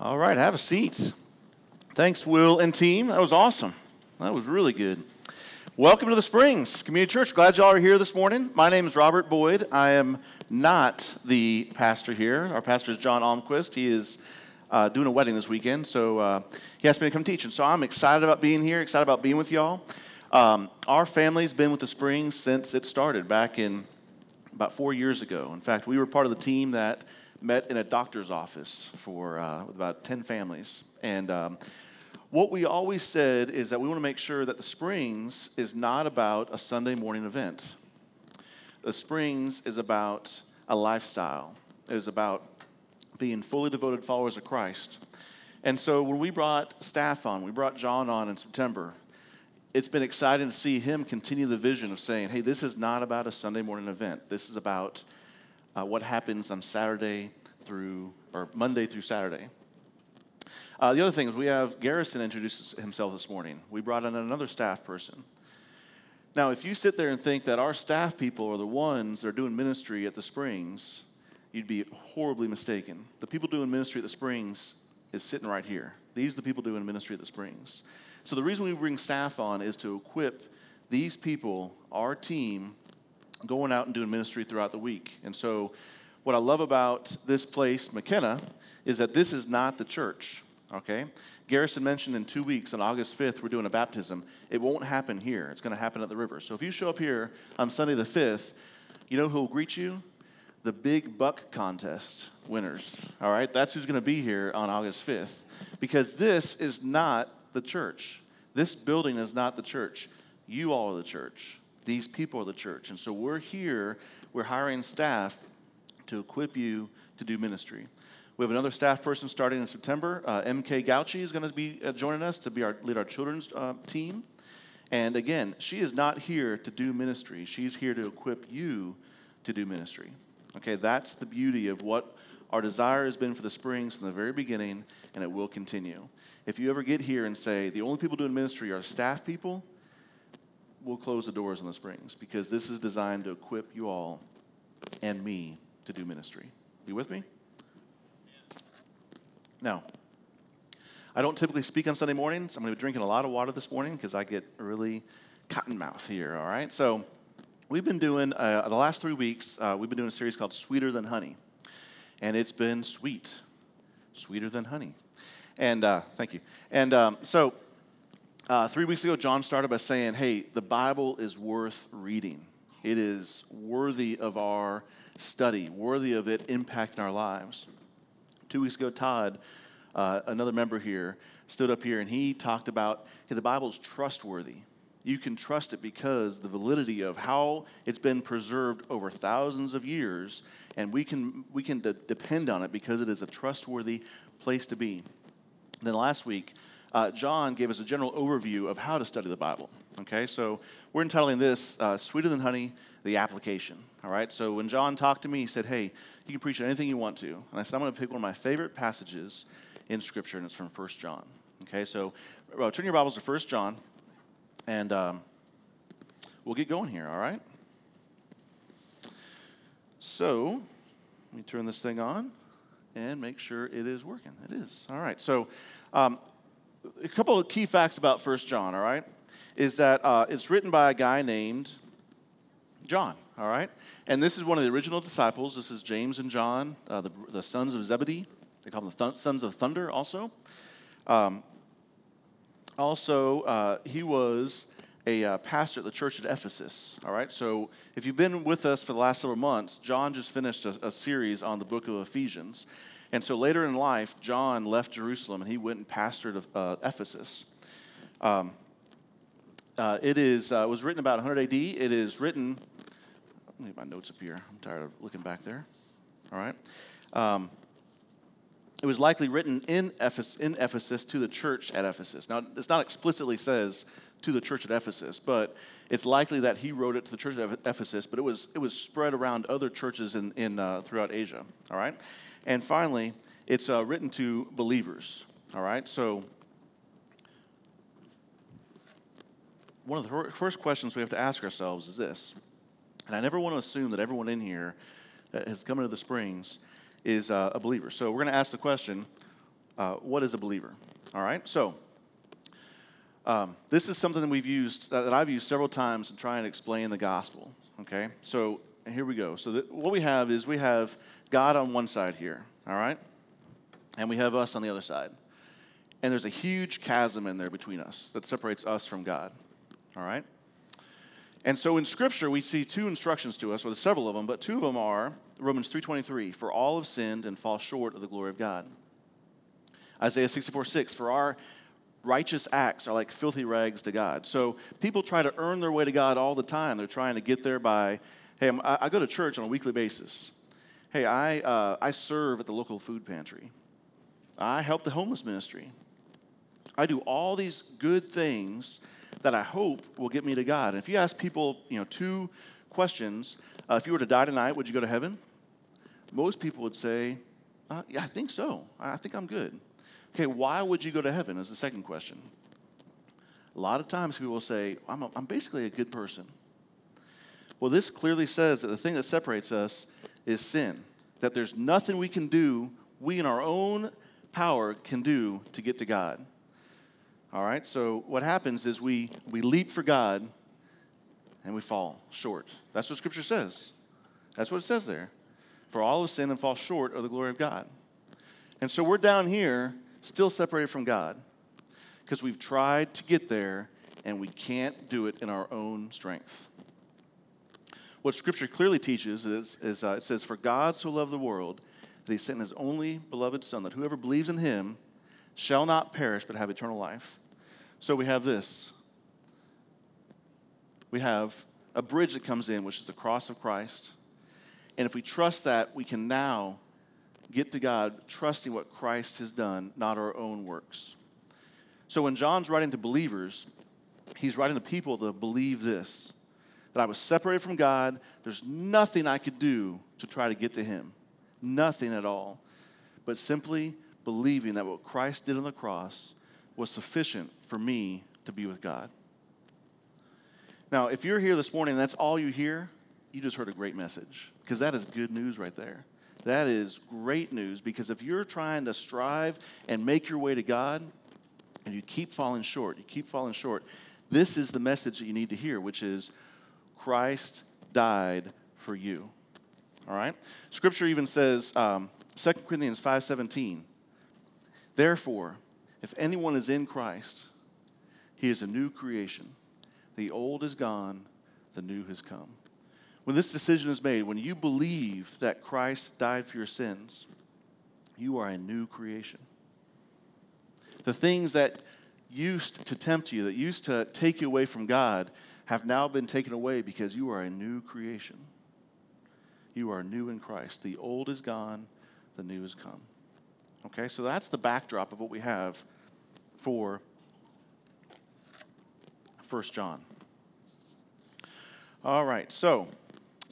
All right, have a seat. Thanks, Will and team. That was awesome. That was really good. Welcome to the Springs Community Church. Glad y'all are here this morning. My name is Robert Boyd. I am not the pastor here. Our pastor is John Almquist. He is uh, doing a wedding this weekend, so uh, he asked me to come teach. And so I'm excited about being here, excited about being with y'all. Um, our family's been with the Springs since it started back in about four years ago. In fact, we were part of the team that met in a doctor's office for uh, about 10 families. And um, what we always said is that we want to make sure that the Springs is not about a Sunday morning event. The Springs is about a lifestyle, it is about being fully devoted followers of Christ. And so when we brought staff on, we brought John on in September, it's been exciting to see him continue the vision of saying, hey, this is not about a Sunday morning event. This is about uh, what happens on Saturday through, or Monday through Saturday. Uh, the other thing is we have Garrison introduces himself this morning. We brought in another staff person. Now, if you sit there and think that our staff people are the ones that are doing ministry at the Springs, you'd be horribly mistaken. The people doing ministry at the Springs is sitting right here. These are the people doing ministry at the Springs. So the reason we bring staff on is to equip these people, our team, going out and doing ministry throughout the week. And so, what I love about this place, McKenna, is that this is not the church. Okay? Garrison mentioned in two weeks, on August 5th, we're doing a baptism. It won't happen here, it's going to happen at the river. So, if you show up here on Sunday the 5th, you know who will greet you? The big buck contest winners. All right? That's who's going to be here on August 5th. Because this is not the church. This building is not the church. You all are the church. These people are the church. And so we're here, we're hiring staff to equip you to do ministry. We have another staff person starting in September. Uh, MK Gauchi is going to be uh, joining us to be our, lead our children's uh, team. And again, she is not here to do ministry. She's here to equip you to do ministry. Okay, that's the beauty of what our desire has been for the Springs from the very beginning, and it will continue. If you ever get here and say the only people doing ministry are staff people, we'll close the doors on the springs because this is designed to equip you all and me to do ministry. You with me? Now, I don't typically speak on Sunday mornings. I'm going to be drinking a lot of water this morning because I get really cotton mouth here, all right? So, we've been doing, uh, the last three weeks, uh, we've been doing a series called Sweeter Than Honey. And it's been sweet, sweeter than honey. And uh, thank you. And um, so, uh, three weeks ago, John started by saying, hey, the Bible is worth reading. It is worthy of our study, worthy of it impacting our lives. Two weeks ago, Todd, uh, another member here, stood up here and he talked about hey, the Bible is trustworthy. You can trust it because the validity of how it's been preserved over thousands of years, and we can, we can de- depend on it because it is a trustworthy place to be. Then last week, uh, John gave us a general overview of how to study the Bible. Okay, so we're entitling this uh, Sweeter Than Honey, the application. All right, so when John talked to me, he said, Hey, you can preach anything you want to. And I said, I'm going to pick one of my favorite passages in Scripture, and it's from 1 John. Okay, so well, turn your Bibles to 1 John, and um, we'll get going here, all right? So, let me turn this thing on and make sure it is working. It is. All right, so um, a couple of key facts about First John, all right, is that uh, it's written by a guy named John, all right? And this is one of the original disciples. This is James and John, uh, the, the, sons of Zebedee. They call them the th- sons of thunder also. Um, also, uh, he was a uh, pastor at the church at Ephesus, all right? So if you've been with us for the last several months, John just finished a, a series on the book of Ephesians. And so later in life, John left Jerusalem and he went and pastored uh, Ephesus. Um, uh, it is, uh, was written about 100 AD. It is written, let me get my notes up here. I'm tired of looking back there. All right. Um, it was likely written in Ephesus, in Ephesus to the church at Ephesus. Now, it's not explicitly says to the church at Ephesus, but it's likely that he wrote it to the church at Ephesus, but it was, it was spread around other churches in, in, uh, throughout Asia. All right. And finally, it's uh, written to believers. All right, so one of the first questions we have to ask ourselves is this, and I never want to assume that everyone in here that has come into the Springs is uh, a believer. So we're going to ask the question uh, what is a believer? All right, so um, this is something that we've used, that, I've used several times in trying to explain the gospel. Okay, so here we go. So what we have is we have God on one side here, all right, and we have us on the other side, and there's a huge chasm in there between us that separates us from God. All right. And so in Scripture, we see two instructions to us, or several of them, but two of them are Romans 3.23, for all have sinned and fall short of the glory of God. Isaiah 64, 6, for our righteous acts are like filthy rags to God. So people try to earn their way to God all the time. They're trying to get there by, hey, I, I go to church on a weekly basis. Hey, I, uh, I serve at the local food pantry. I help the homeless ministry. I do all these good things that I hope will get me to God. And if you ask people, you know, two questions, uh, if you were to die tonight, would you go to heaven? Most people would say, uh, yeah, I think so. I think I'm good. Okay, why would you go to heaven is the second question. A lot of times people will say, I'm, a, I'm basically a good person. Well, this clearly says that the thing that separates us is sin, that there's nothing we can do, we in our own power can do to get to God. All right, so what happens is we, we leap for God and we fall short. That's what Scripture says. That's what it says there. For all of sin and fall short of the glory of God. And so we're down here, still separated from God, because we've tried to get there and we can't do it in our own strength. What Scripture clearly teaches is, is uh, it says, For God so loved the world that he sent his only beloved Son, that whoever believes in him shall not perish but have eternal life. So we have this. We have a bridge that comes in, which is the cross of Christ. And if we trust that, we can now get to God trusting what Christ has done, not our own works. So when John's writing to believers, he's writing to people to believe this that I was separated from God. There's nothing I could do to try to get to him. Nothing at all. But simply believing that what Christ did on the cross was sufficient for me to be with God. Now, if you're here this morning and that's all you hear, you just heard a great message because that is good news right there. That is great news because if you're trying to strive and make your way to God and you keep falling short, you keep falling short, this is the message that you need to hear, which is Christ died for you. All right? Scripture even says, um, 2 Corinthians 5.17, Therefore, if anyone is in Christ, he is a new creation. The old is gone, the new has come. When this decision is made, when you believe that Christ died for your sins, you are a new creation. The things that used to tempt you, that used to take you away from God, have now been taken away because you are a new creation. You are new in Christ. The old is gone, the new has come. Okay, so that's the backdrop of what we have for 1 John. All right, so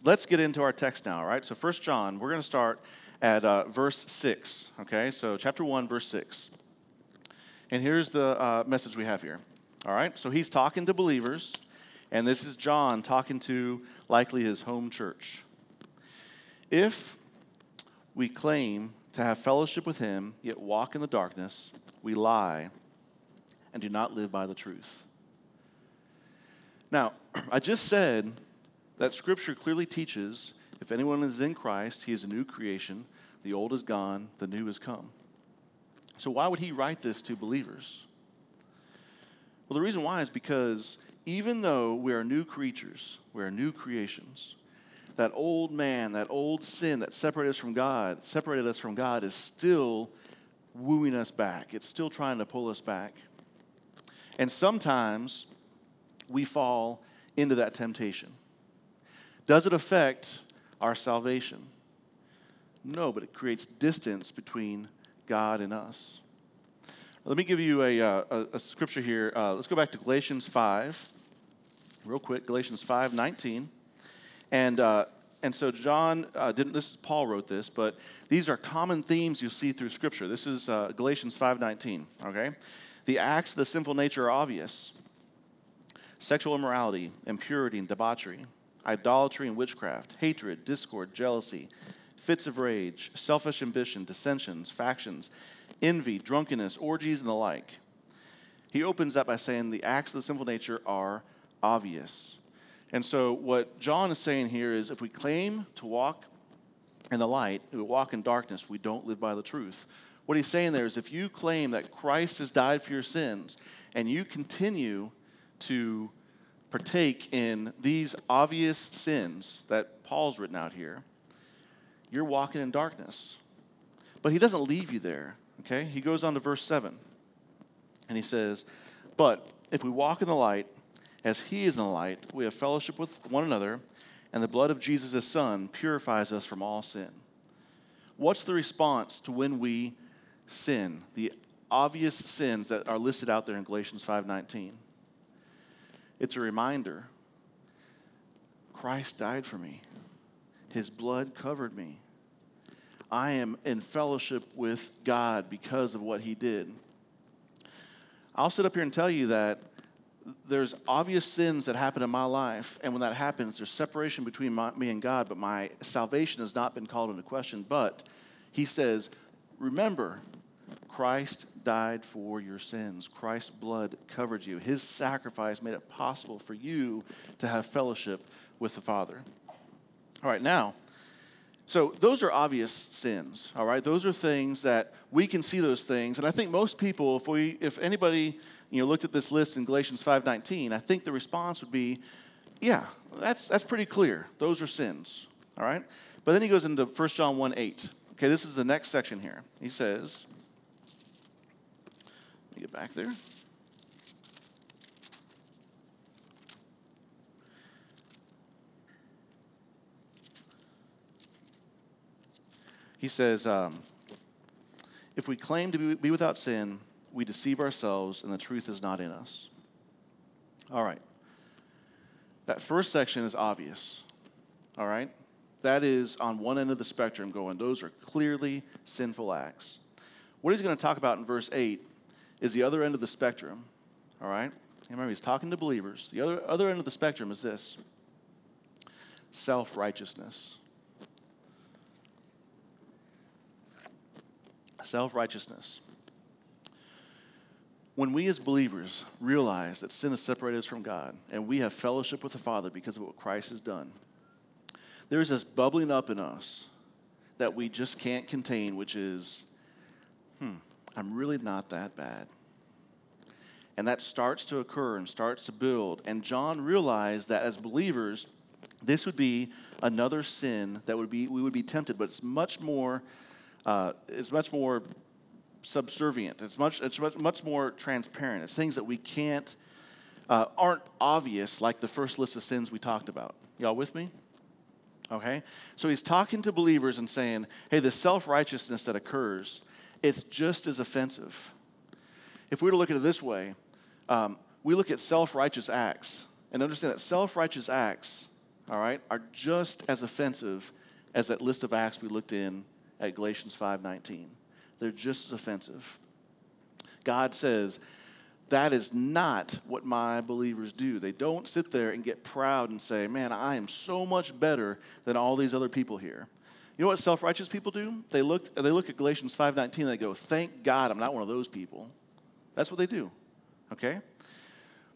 let's get into our text now, all right? So 1 John, we're going to start at uh, verse 6, okay? So chapter 1, verse 6. And here's the uh, message we have here, all right? So he's talking to believers, and this is John talking to likely his home church. If we claim to have fellowship with him, yet walk in the darkness, we lie and do not live by the truth. Now, I just said that Scripture clearly teaches if anyone is in Christ, he is a new creation. The old is gone, the new has come. So, why would he write this to believers? Well, the reason why is because even though we are new creatures, we are new creations, that old man, that old sin that separated us from God, separated us from God, is still wooing us back. It's still trying to pull us back. And sometimes we fall into that temptation. Does it affect our salvation? No, but it creates distance between God and us. Let me give you a, uh, a, a scripture here. Uh, let's go back to Galatians 5, real quick. Galatians 5 19. And, uh, and so John uh, didn't, this is Paul wrote this, but these are common themes you'll see through Scripture. This is uh, Galatians 5 19, okay? The acts of the sinful nature are obvious sexual immorality, impurity and debauchery, idolatry and witchcraft, hatred, discord, jealousy, fits of rage, selfish ambition, dissensions, factions, envy, drunkenness, orgies, and the like. He opens that by saying the acts of the sinful nature are obvious. And so, what John is saying here is if we claim to walk in the light, we walk in darkness, we don't live by the truth. What he's saying there is if you claim that Christ has died for your sins and you continue to partake in these obvious sins that Paul's written out here, you're walking in darkness. But he doesn't leave you there, okay? He goes on to verse 7 and he says, But if we walk in the light, as he is in the light, we have fellowship with one another, and the blood of Jesus, his son, purifies us from all sin. What's the response to when we sin? The obvious sins that are listed out there in Galatians 5:19. It's a reminder Christ died for me. His blood covered me. I am in fellowship with God because of what he did. I'll sit up here and tell you that there's obvious sins that happen in my life, and when that happens, there's separation between my, me and God, but my salvation has not been called into question. But he says, Remember, Christ died for your sins. Christ's blood covered you. His sacrifice made it possible for you to have fellowship with the Father. All right, now, so those are obvious sins, all right? Those are things that we can see those things. And I think most people, if we if anybody you know, looked at this list in Galatians 5:19, I think the response would be, yeah, that's that's pretty clear. Those are sins. All right? But then he goes into 1 John 1 8. Okay, this is the next section here. He says, let me get back there. He says, um, if we claim to be, be without sin, we deceive ourselves and the truth is not in us. All right. That first section is obvious. All right? That is on one end of the spectrum going, those are clearly sinful acts. What he's going to talk about in verse 8 is the other end of the spectrum. All right? Remember, he's talking to believers. The other, other end of the spectrum is this self righteousness. Self righteousness when we as believers realize that sin has separated us from God and we have fellowship with the Father because of what Christ has done, there's this bubbling up in us that we just can't contain, which is, hmm, I'm really not that bad. And that starts to occur and starts to build. And John realized that as believers, this would be another sin that would be we would be tempted, but it's much more, uh, it's much more subservient. It's much, it's much, much more transparent. It's things that we can't, uh, aren't obvious like the first list of sins we talked about. Y'all with me? Okay? So he's talking to believers and saying, hey, the self righteousness that occurs, it's just as offensive. If we were to look at it this way, um, we look at self righteous acts and understand that self righteous acts, all right, are just as offensive as that list of acts we looked in at Galatians 5:19 they're just as offensive. God says, that is not what my believers do. They don't sit there and get proud and say, Man, I am so much better than all these other people here. You know what self righteous people do? They look, they look at Galatians 5.19 and they go, Thank God I'm not one of those people. That's what they do. Okay?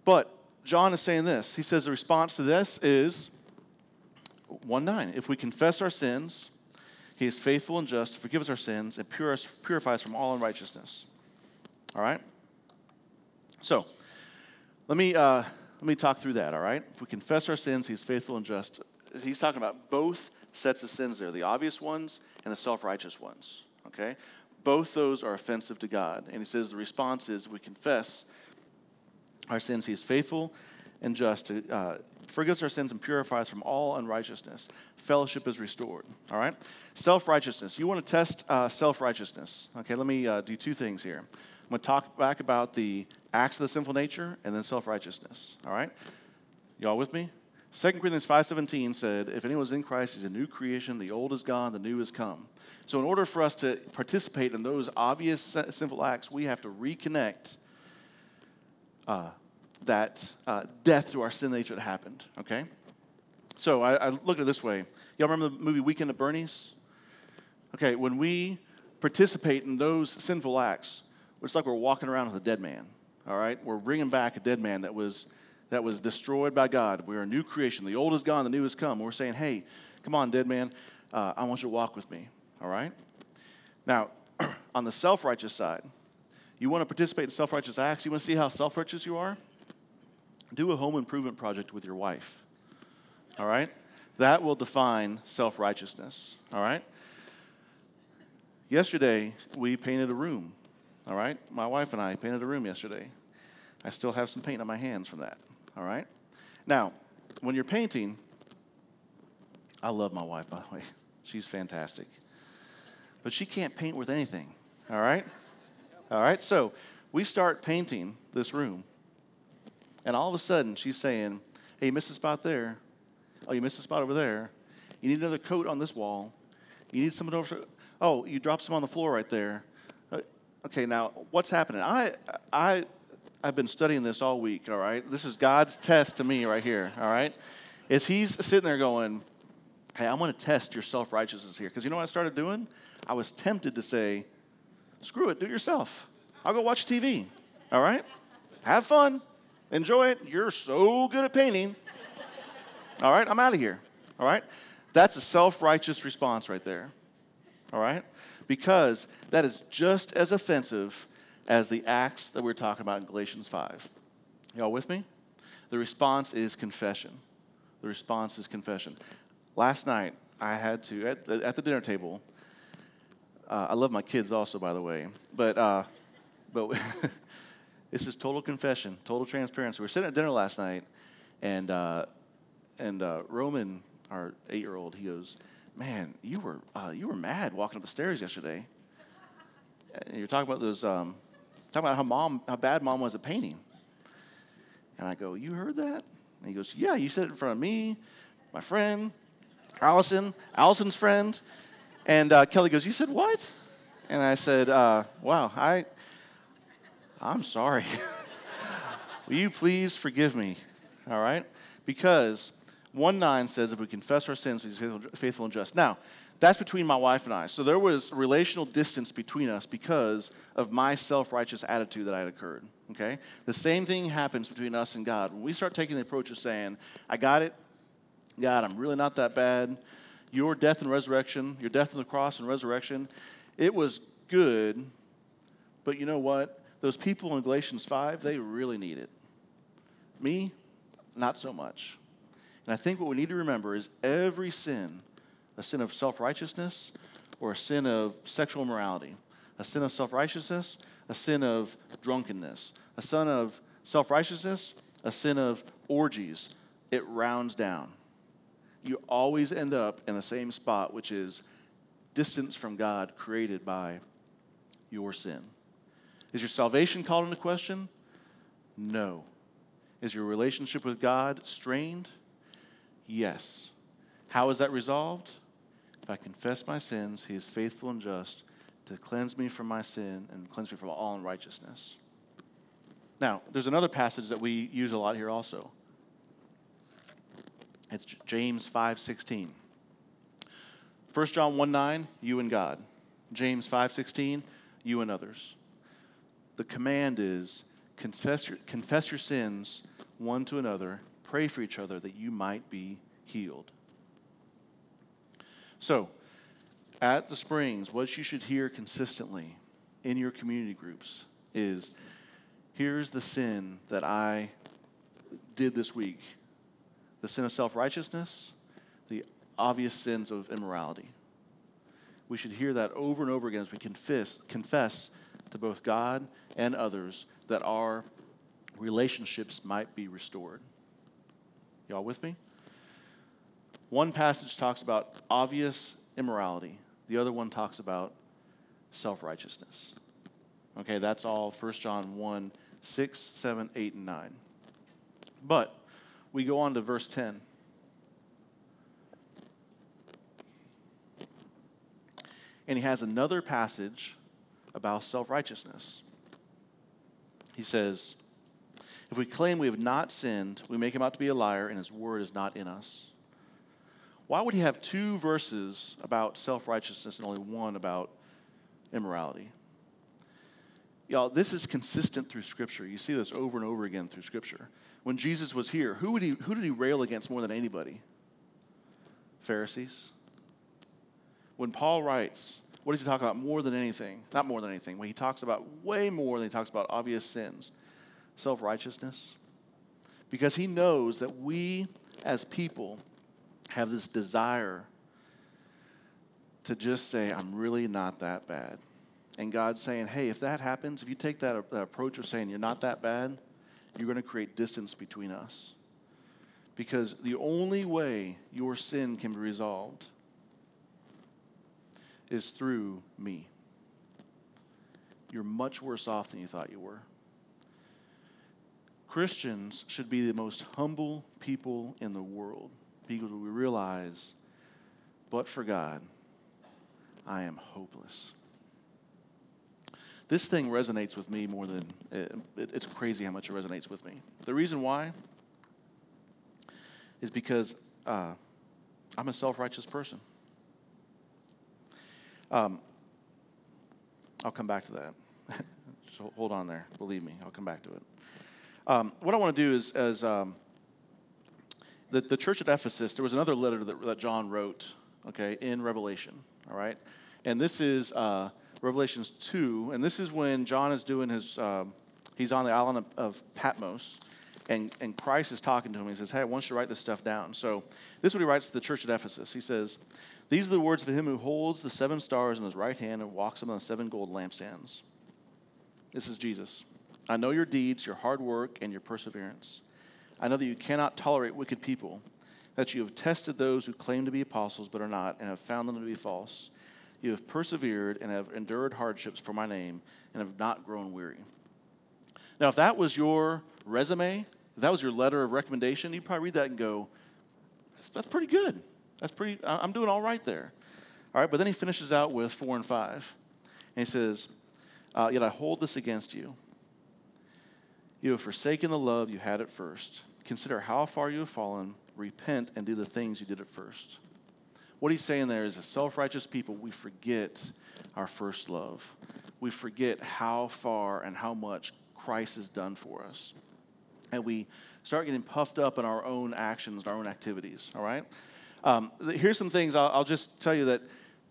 But John is saying this. He says the response to this is 1 9. If we confess our sins, he is faithful and just to forgive us our sins and purify us from all unrighteousness. All right? So, let me, uh, let me talk through that, all right? If we confess our sins, he's faithful and just. He's talking about both sets of sins there the obvious ones and the self righteous ones, okay? Both those are offensive to God. And he says the response is we confess our sins, he is faithful and just to uh, forgives our sins and purifies from all unrighteousness. Fellowship is restored. All right? Self righteousness. You want to test uh, self righteousness. Okay, let me uh, do two things here. I'm going to talk back about the acts of the sinful nature and then self righteousness. All right? Y'all with me? 2 Corinthians 5.17 said, If anyone's in Christ, he's a new creation. The old is gone, the new has come. So in order for us to participate in those obvious sinful acts, we have to reconnect uh, that uh, death to our sin nature that happened, okay? So I, I looked at it this way. Y'all remember the movie Weekend at Bernie's? Okay, when we participate in those sinful acts, it's like we're walking around with a dead man. All right? We're bringing back a dead man that was, that was destroyed by God. We're a new creation. The old is gone, the new has come. We're saying, hey, come on, dead man, uh, I want you to walk with me. All right? Now, on the self righteous side, you want to participate in self righteous acts? You want to see how self righteous you are? Do a home improvement project with your wife. All right? That will define self righteousness. All right? Yesterday, we painted a room. All right? My wife and I painted a room yesterday. I still have some paint on my hands from that. All right? Now, when you're painting, I love my wife, by the way. She's fantastic. But she can't paint with anything. All right? All right? So we start painting this room. And all of a sudden, she's saying, Hey, you missed a spot there. Oh, you missed a spot over there. You need another coat on this wall. You need someone over. Oh, you dropped some on the floor right there. Uh, okay, now what's happening? I, I, I've been studying this all week. All right, this is God's test to me right here. All right, is He's sitting there going, "Hey, I want to test your self righteousness here," because you know what I started doing? I was tempted to say, "Screw it, do it yourself. I'll go watch TV." All right, have fun, enjoy it. You're so good at painting. All right, I'm out of here. All right, that's a self righteous response right there all right? Because that is just as offensive as the acts that we're talking about in Galatians 5. Y'all with me? The response is confession. The response is confession. Last night, I had to, at the, at the dinner table, uh, I love my kids also, by the way, but, uh, but this is total confession, total transparency. We were sitting at dinner last night, and, uh, and uh, Roman, our eight year old, he goes, man, you were, uh, you were mad walking up the stairs yesterday. And you're talking about those, um, talking about how mom, how bad mom was at painting. And I go, you heard that? And he goes, yeah, you said it in front of me, my friend, Allison, Allison's friend. And uh, Kelly goes, you said what? And I said, uh, wow, I, I'm sorry. Will you please forgive me? All right? Because 1 9 says, if we confess our sins, he's faithful and just. Now, that's between my wife and I. So there was relational distance between us because of my self righteous attitude that had occurred. Okay? The same thing happens between us and God. When we start taking the approach of saying, I got it, God, I'm really not that bad. Your death and resurrection, your death on the cross and resurrection, it was good, but you know what? Those people in Galatians 5, they really need it. Me, not so much. And I think what we need to remember is every sin, a sin of self righteousness or a sin of sexual morality, a sin of self righteousness, a sin of drunkenness, a sin of self righteousness, a sin of orgies, it rounds down. You always end up in the same spot, which is distance from God created by your sin. Is your salvation called into question? No. Is your relationship with God strained? Yes. How is that resolved? If I confess my sins, he is faithful and just to cleanse me from my sin and cleanse me from all unrighteousness. Now, there's another passage that we use a lot here also. It's James 5:16. 1 John 1 9, you and God. James 5:16, you and others. The command is confess your, confess your sins one to another pray for each other that you might be healed. So, at the Springs, what you should hear consistently in your community groups is here's the sin that I did this week the sin of self righteousness, the obvious sins of immorality. We should hear that over and over again as we confess, confess to both God and others that our relationships might be restored. Y'all with me? One passage talks about obvious immorality, the other one talks about self righteousness. Okay, that's all 1 John 1 6, 7, 8, and 9. But we go on to verse 10. And he has another passage about self righteousness. He says, if we claim we have not sinned, we make him out to be a liar, and his word is not in us. Why would he have two verses about self righteousness and only one about immorality? Y'all, this is consistent through Scripture. You see this over and over again through Scripture. When Jesus was here, who, would he, who did he rail against more than anybody? Pharisees. When Paul writes, what does he talk about more than anything? Not more than anything. When he talks about way more than he talks about obvious sins, self righteousness. Because he knows that we as people have this desire to just say, I'm really not that bad. And God's saying, hey, if that happens, if you take that, that approach of saying you're not that bad, you're going to create distance between us. Because the only way your sin can be resolved is through me. You're much worse off than you thought you were. Christians should be the most humble people in the world because we realize, but for God, I am hopeless. This thing resonates with me more than it, it's crazy how much it resonates with me. The reason why is because uh, I'm a self righteous person. Um, I'll come back to that. so hold on there. Believe me, I'll come back to it. Um, what I want to do is, as um, the, the church at Ephesus, there was another letter that, that John wrote, okay, in Revelation, all right? And this is uh, Revelations 2, and this is when John is doing his, um, he's on the island of, of, Patmos, and, and Christ is talking to him. He says, Hey, I want you to write this stuff down. So this is what he writes to the church at Ephesus. He says, These are the words of him who holds the seven stars in his right hand and walks among the seven gold lampstands. This is Jesus. I know your deeds, your hard work, and your perseverance. I know that you cannot tolerate wicked people, that you have tested those who claim to be apostles but are not, and have found them to be false. You have persevered and have endured hardships for my name and have not grown weary. Now, if that was your resume, if that was your letter of recommendation, you'd probably read that and go, that's, that's pretty good. That's pretty, I'm doing all right there. All right, but then he finishes out with four and five. And he says, uh, Yet I hold this against you. You have forsaken the love you had at first. Consider how far you have fallen. Repent and do the things you did at first. What he's saying there is, as self righteous people, we forget our first love. We forget how far and how much Christ has done for us. And we start getting puffed up in our own actions, our own activities, all right? Um, here's some things I'll, I'll just tell you that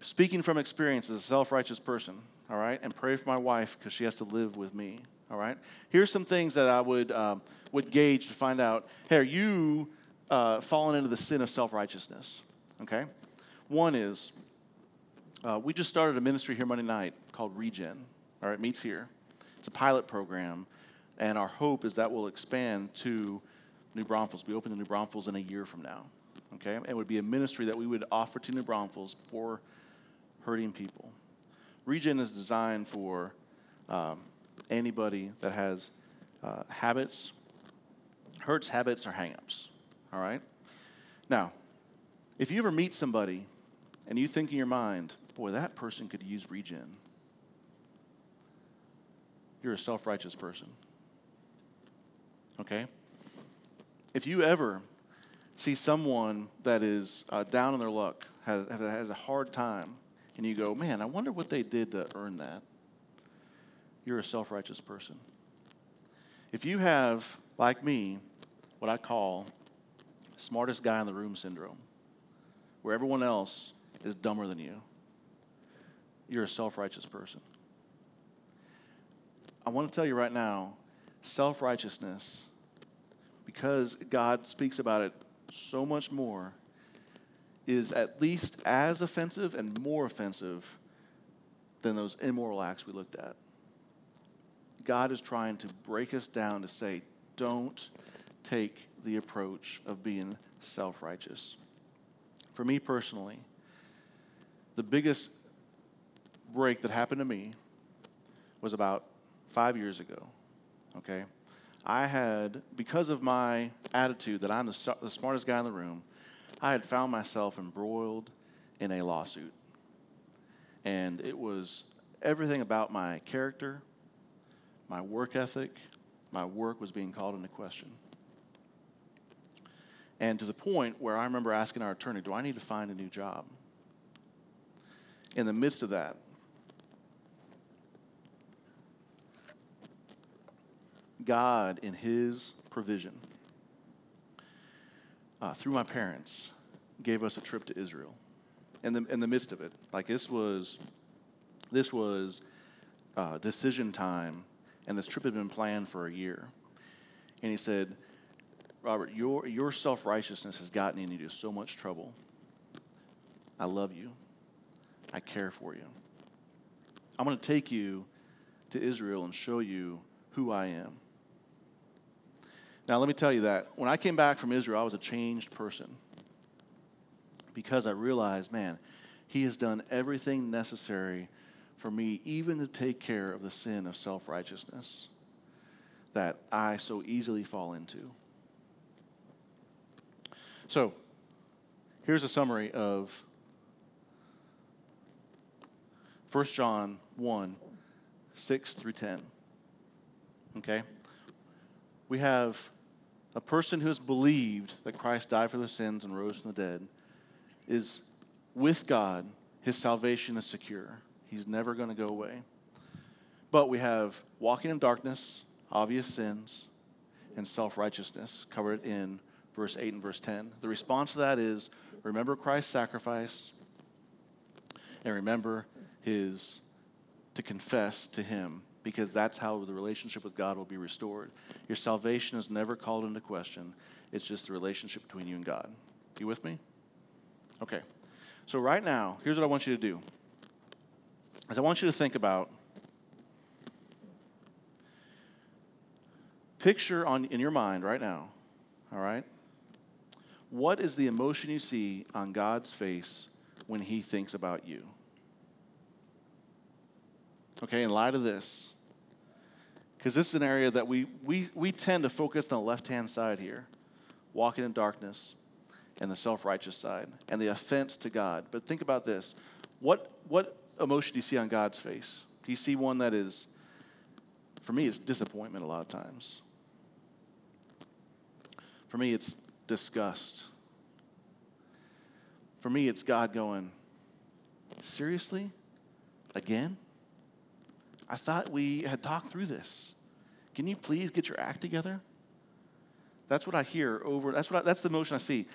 speaking from experience as a self righteous person, all right, and pray for my wife because she has to live with me, all right? Here's some things that I would, um, would gauge to find out hey, are you uh, falling into the sin of self righteousness, okay? One is uh, we just started a ministry here Monday night called Regen. All right, meets here. It's a pilot program, and our hope is that will expand to New Braunfels. We open the New Braunfels in a year from now. Okay, it would be a ministry that we would offer to New Braunfels for hurting people. Regen is designed for um, anybody that has uh, habits, hurts, habits, or hangups. All right. Now, if you ever meet somebody and you think in your mind, boy, that person could use regen, you're a self righteous person. Okay? If you ever see someone that is uh, down on their luck, has, has a hard time, and you go, man, I wonder what they did to earn that, you're a self righteous person. If you have, like me, what I call smartest guy in the room syndrome, where everyone else is dumber than you, you're a self righteous person. I want to tell you right now self righteousness, because God speaks about it so much more, is at least as offensive and more offensive than those immoral acts we looked at. God is trying to break us down to say, don't take the approach of being self righteous. For me personally, the biggest break that happened to me was about five years ago. Okay? I had, because of my attitude that I'm the, the smartest guy in the room, I had found myself embroiled in a lawsuit. And it was everything about my character, my work ethic, my work was being called into question. And to the point where I remember asking our attorney, Do I need to find a new job? In the midst of that, God, in His provision, uh, through my parents, gave us a trip to Israel. In the, in the midst of it, like this was, this was uh, decision time, and this trip had been planned for a year. And he said, Robert, your, your self righteousness has gotten you into so much trouble. I love you. I care for you. I'm going to take you to Israel and show you who I am. Now, let me tell you that when I came back from Israel, I was a changed person because I realized, man, he has done everything necessary for me, even to take care of the sin of self righteousness that I so easily fall into. So, here's a summary of 1 John 1 6 through 10. Okay? We have a person who has believed that Christ died for their sins and rose from the dead is with God, his salvation is secure. He's never going to go away. But we have walking in darkness, obvious sins, and self righteousness covered in verse 8 and verse 10. The response to that is remember Christ's sacrifice and remember his to confess to him because that's how the relationship with God will be restored. Your salvation is never called into question. It's just the relationship between you and God. You with me? Okay. So right now, here's what I want you to do. Is I want you to think about picture on in your mind right now, all right? What is the emotion you see on God's face when he thinks about you? Okay, in light of this, because this is an area that we, we, we tend to focus on the left hand side here, walking in darkness, and the self righteous side, and the offense to God. But think about this what, what emotion do you see on God's face? Do you see one that is, for me, it's disappointment a lot of times. For me, it's disgust. For me, it's God going, Seriously? Again? I thought we had talked through this. Can you please get your act together? That's what I hear over. That's what I, that's the emotion I see.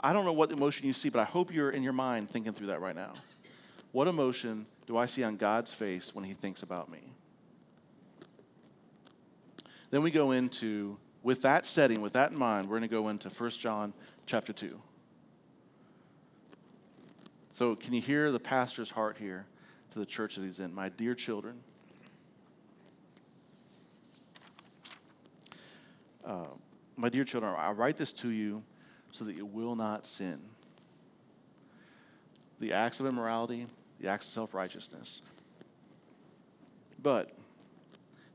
I don't know what emotion you see, but I hope you're in your mind thinking through that right now. What emotion do I see on God's face when he thinks about me? Then we go into with that setting, with that in mind, we're going to go into 1 John chapter 2. So, can you hear the pastor's heart here? To the church that he's in. My dear children, uh, my dear children, I write this to you so that you will not sin. The acts of immorality, the acts of self righteousness. But,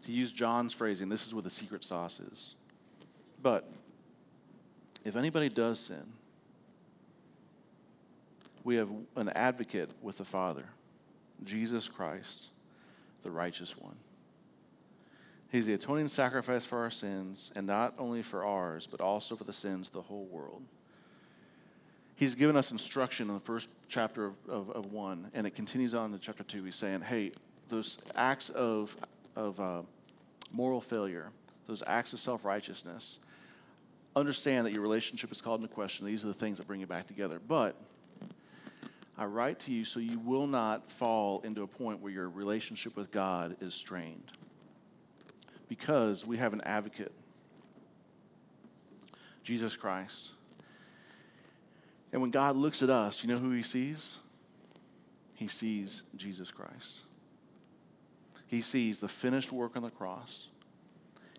to use John's phrasing, this is what the secret sauce is. But, if anybody does sin, we have an advocate with the Father Jesus Christ, the righteous one. He's the atoning sacrifice for our sins, and not only for ours, but also for the sins of the whole world. He's given us instruction in the first chapter of, of, of 1, and it continues on to chapter 2. He's saying, hey, those acts of, of uh, moral failure, those acts of self righteousness, understand that your relationship is called into question. These are the things that bring you back together. But I write to you so you will not fall into a point where your relationship with God is strained. Because we have an advocate, Jesus Christ. And when God looks at us, you know who he sees? He sees Jesus Christ. He sees the finished work on the cross.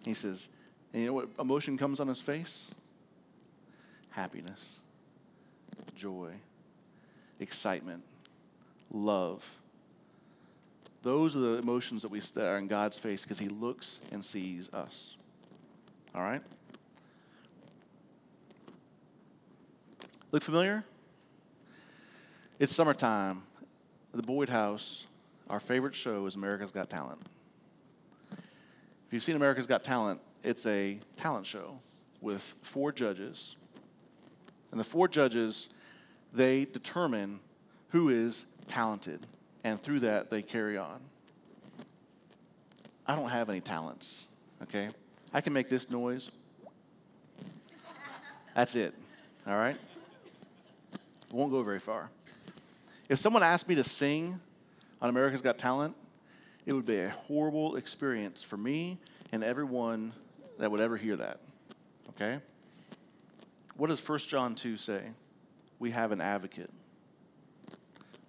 He says, and you know what emotion comes on his face? Happiness, joy excitement, love. Those are the emotions that we that are in God's face because He looks and sees us. All right? Look familiar? It's summertime. The Boyd House, our favorite show is America's Got Talent. If you've seen America's Got Talent, it's a talent show with four judges And the four judges, they determine who is talented. And through that, they carry on. I don't have any talents, okay? I can make this noise. That's it, all right? It won't go very far. If someone asked me to sing on America's Got Talent, it would be a horrible experience for me and everyone that would ever hear that. Okay? What does 1 John 2 say? We have an advocate,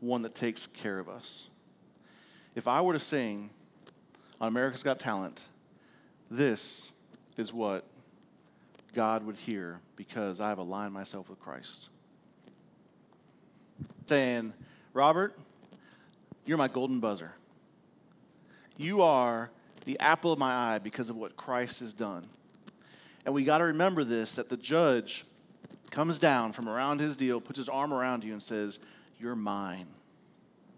one that takes care of us. If I were to sing on America's Got Talent, this is what God would hear because I have aligned myself with Christ. Saying, Robert, you're my golden buzzer. You are the apple of my eye because of what Christ has done. And we got to remember this that the judge comes down from around his deal, puts his arm around you, and says, You're mine.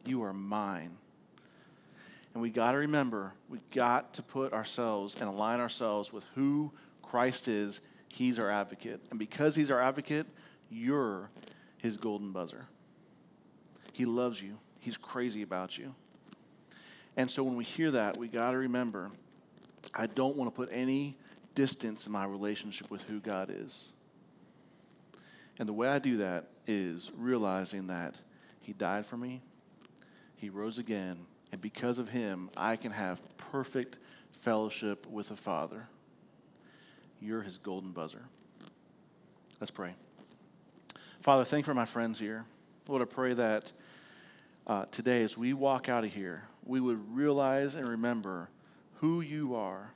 You are mine. And we got to remember, we got to put ourselves and align ourselves with who Christ is. He's our advocate. And because he's our advocate, you're his golden buzzer. He loves you, he's crazy about you. And so when we hear that, we got to remember I don't want to put any distance in my relationship with who God is. And the way I do that is realizing that He died for me, He rose again, and because of Him, I can have perfect fellowship with the Father. You're His golden buzzer. Let's pray. Father, thank you for my friends here. Lord, I pray that uh, today, as we walk out of here, we would realize and remember who you are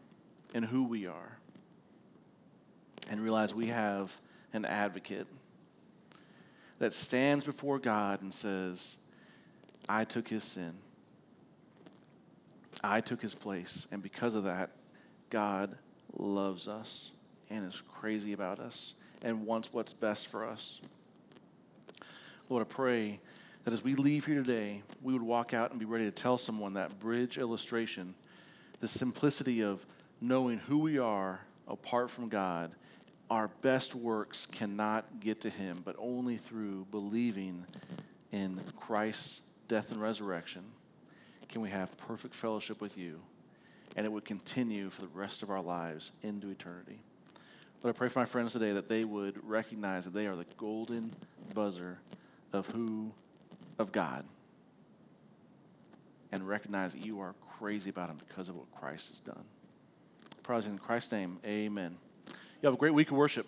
and who we are, and realize we have an advocate that stands before God and says, I took his sin. I took his place. And because of that, God loves us and is crazy about us and wants what's best for us. Lord, I pray that as we leave here today, we would walk out and be ready to tell someone that bridge illustration, the simplicity of knowing who we are apart from God. Our best works cannot get to Him, but only through believing in Christ's death and resurrection can we have perfect fellowship with you, and it would continue for the rest of our lives into eternity. Lord, I pray for my friends today that they would recognize that they are the golden buzzer of who of God and recognize that you are crazy about him because of what Christ has done. Probably in Christ's name, amen. You have a great week of worship.